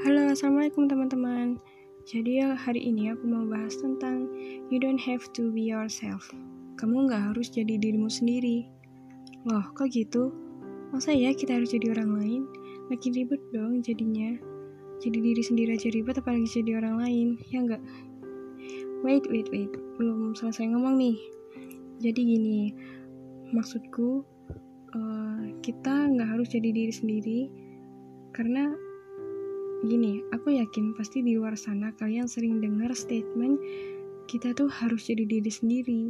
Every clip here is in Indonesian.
Halo, assalamualaikum teman-teman. Jadi ya hari ini aku mau bahas tentang you don't have to be yourself. Kamu nggak harus jadi dirimu sendiri. Loh, kok gitu? Masa ya kita harus jadi orang lain? Makin ribet dong jadinya. Jadi diri sendiri aja ribet apalagi jadi orang lain, ya nggak? Wait, wait, wait. Belum selesai ngomong nih. Jadi gini, maksudku uh, kita nggak harus jadi diri sendiri karena Gini, aku yakin pasti di luar sana kalian sering dengar statement kita tuh harus jadi diri sendiri.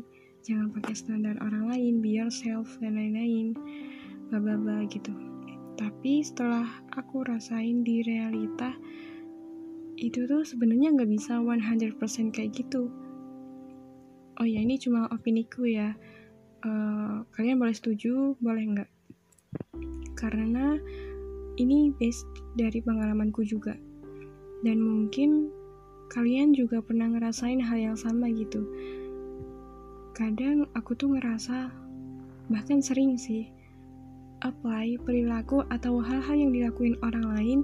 Jangan pakai standar orang lain, be yourself, dan lain-lain. Bla bla bla gitu. Tapi setelah aku rasain di realita, itu tuh sebenarnya nggak bisa 100% kayak gitu. Oh ya, ini cuma opini ku ya. Uh, kalian boleh setuju, boleh nggak? Karena ini based dari pengalamanku juga. Dan mungkin kalian juga pernah ngerasain hal yang sama gitu. Kadang aku tuh ngerasa, bahkan sering sih, apply perilaku atau hal-hal yang dilakuin orang lain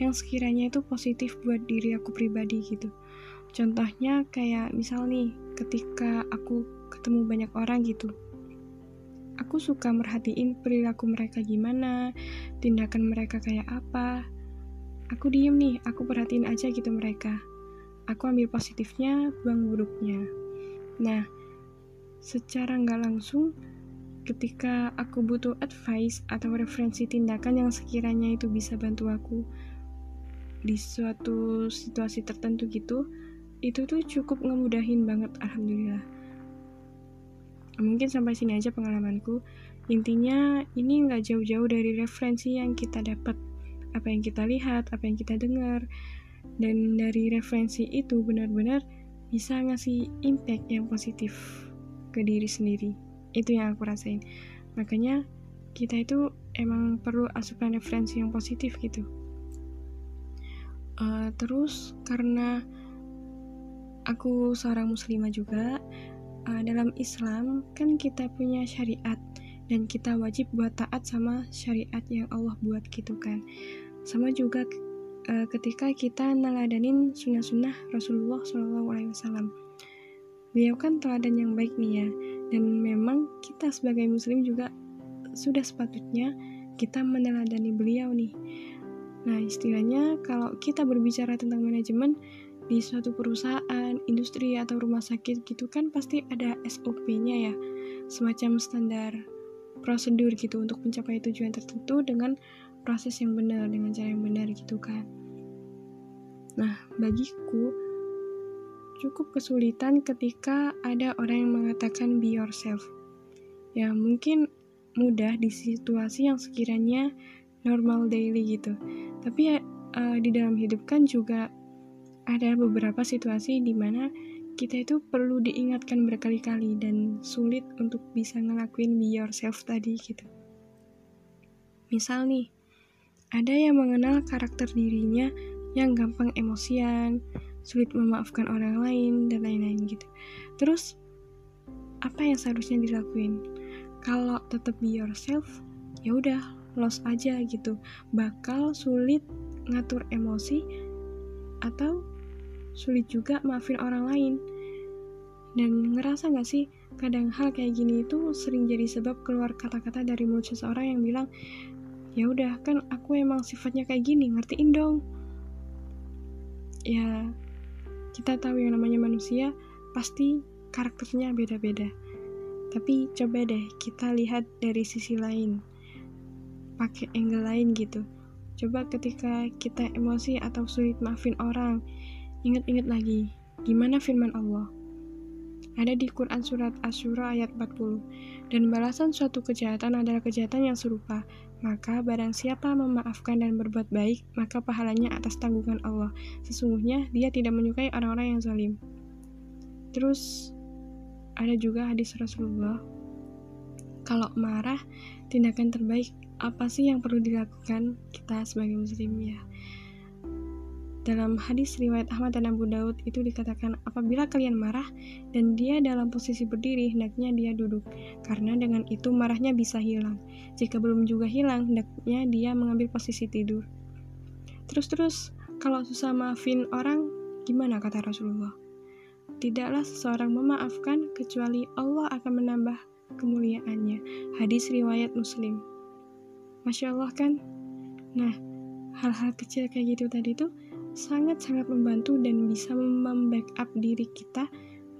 yang sekiranya itu positif buat diri aku pribadi gitu. Contohnya kayak misal nih, ketika aku ketemu banyak orang gitu, aku suka merhatiin perilaku mereka gimana, tindakan mereka kayak apa. Aku diem nih, aku perhatiin aja gitu mereka. Aku ambil positifnya, buang buruknya. Nah, secara nggak langsung, ketika aku butuh advice atau referensi tindakan yang sekiranya itu bisa bantu aku di suatu situasi tertentu gitu, itu tuh cukup ngemudahin banget, alhamdulillah mungkin sampai sini aja pengalamanku. Intinya ini nggak jauh-jauh dari referensi yang kita dapat. Apa yang kita lihat apa yang kita dengar. Dan dari referensi itu benar-benar bisa ngasih impact yang positif ke diri sendiri. Itu yang aku rasain. Makanya kita itu emang perlu asupan referensi yang positif gitu. Uh, terus karena aku seorang muslimah juga uh, dalam Islam kan kita punya syariat dan kita wajib buat taat sama syariat yang Allah buat gitu kan. Sama juga uh, ketika kita neladanin sunnah-sunnah Rasulullah SAW beliau kan teladan yang baik nih ya dan memang kita sebagai muslim juga sudah sepatutnya kita meneladani beliau nih. Nah istilahnya kalau kita berbicara tentang manajemen di suatu perusahaan, industri atau rumah sakit gitu kan pasti ada SOP-nya ya, semacam standar prosedur gitu untuk mencapai tujuan tertentu dengan proses yang benar, dengan cara yang benar gitu kan. Nah, bagiku cukup kesulitan ketika ada orang yang mengatakan be yourself. Ya, mungkin mudah di situasi yang sekiranya normal daily gitu. Tapi uh, di dalam hidup kan juga ada beberapa situasi di mana kita itu perlu diingatkan berkali-kali dan sulit untuk bisa ngelakuin be yourself tadi gitu. Misal nih, ada yang mengenal karakter dirinya yang gampang emosian, sulit memaafkan orang lain, dan lain-lain gitu. Terus, apa yang seharusnya dilakuin? Kalau tetap be yourself, ya udah, lost aja gitu. Bakal sulit ngatur emosi atau sulit juga maafin orang lain. Dan ngerasa gak sih, kadang hal kayak gini itu sering jadi sebab keluar kata-kata dari mulut seseorang yang bilang, ya udah kan aku emang sifatnya kayak gini, ngertiin dong. Ya, kita tahu yang namanya manusia pasti karakternya beda-beda. Tapi coba deh kita lihat dari sisi lain, pakai angle lain gitu. Coba ketika kita emosi atau sulit maafin orang, Ingat-ingat lagi, gimana firman Allah? Ada di Quran Surat Asyura ayat 40. Dan balasan suatu kejahatan adalah kejahatan yang serupa. Maka barang siapa memaafkan dan berbuat baik, maka pahalanya atas tanggungan Allah. Sesungguhnya dia tidak menyukai orang-orang yang zalim. Terus ada juga hadis Rasulullah. Kalau marah, tindakan terbaik apa sih yang perlu dilakukan kita sebagai muslim ya? Dalam hadis riwayat Ahmad dan Abu Daud itu dikatakan apabila kalian marah dan dia dalam posisi berdiri hendaknya dia duduk karena dengan itu marahnya bisa hilang. Jika belum juga hilang hendaknya dia mengambil posisi tidur. Terus-terus kalau susah maafin orang, gimana kata Rasulullah? Tidaklah seseorang memaafkan kecuali Allah akan menambah kemuliaannya. Hadis riwayat Muslim. Masya Allah kan? Nah, hal-hal kecil kayak gitu tadi tuh sangat-sangat membantu dan bisa membackup diri kita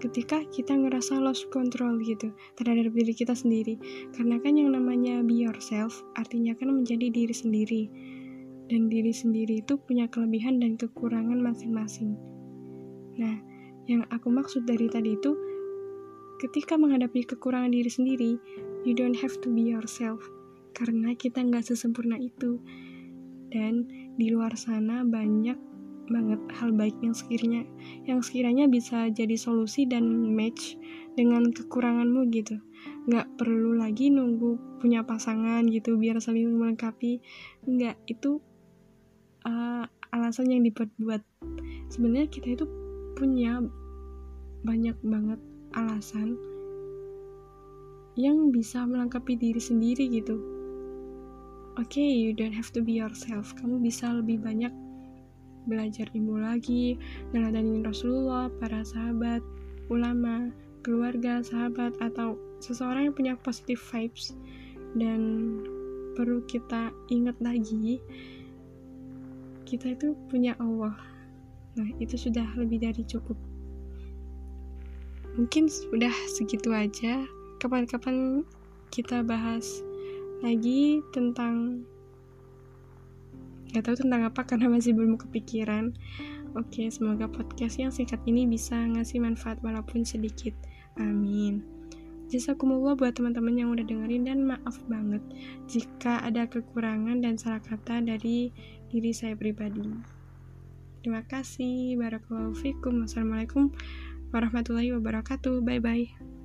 ketika kita ngerasa lost control gitu terhadap diri kita sendiri. Karena kan yang namanya be yourself artinya kan menjadi diri sendiri. Dan diri sendiri itu punya kelebihan dan kekurangan masing-masing. Nah yang aku maksud dari tadi itu ketika menghadapi kekurangan diri sendiri you don't have to be yourself. Karena kita nggak sesempurna itu. Dan di luar sana banyak banget hal baik yang sekiranya yang sekiranya bisa jadi solusi dan match dengan kekuranganmu gitu. Nggak perlu lagi nunggu punya pasangan gitu biar saling melengkapi. Nggak itu uh, alasan yang dibuat-buat sebenarnya kita itu punya banyak banget alasan yang bisa melengkapi diri sendiri gitu. Oke okay, you don't have to be yourself. Kamu bisa lebih banyak belajar ilmu lagi, neladanin Rasulullah, para sahabat, ulama, keluarga, sahabat, atau seseorang yang punya positive vibes. Dan perlu kita ingat lagi kita itu punya Allah. Nah itu sudah lebih dari cukup. Mungkin sudah segitu aja kapan-kapan kita bahas lagi tentang Gak tahu tentang apa karena masih belum kepikiran. Oke, semoga podcast yang singkat ini bisa ngasih manfaat walaupun sedikit. Amin. Jazakumullah buat teman-teman yang udah dengerin dan maaf banget jika ada kekurangan dan salah kata dari diri saya pribadi. Terima kasih. Barakallahu fikum. Wassalamualaikum warahmatullahi wabarakatuh. Bye bye.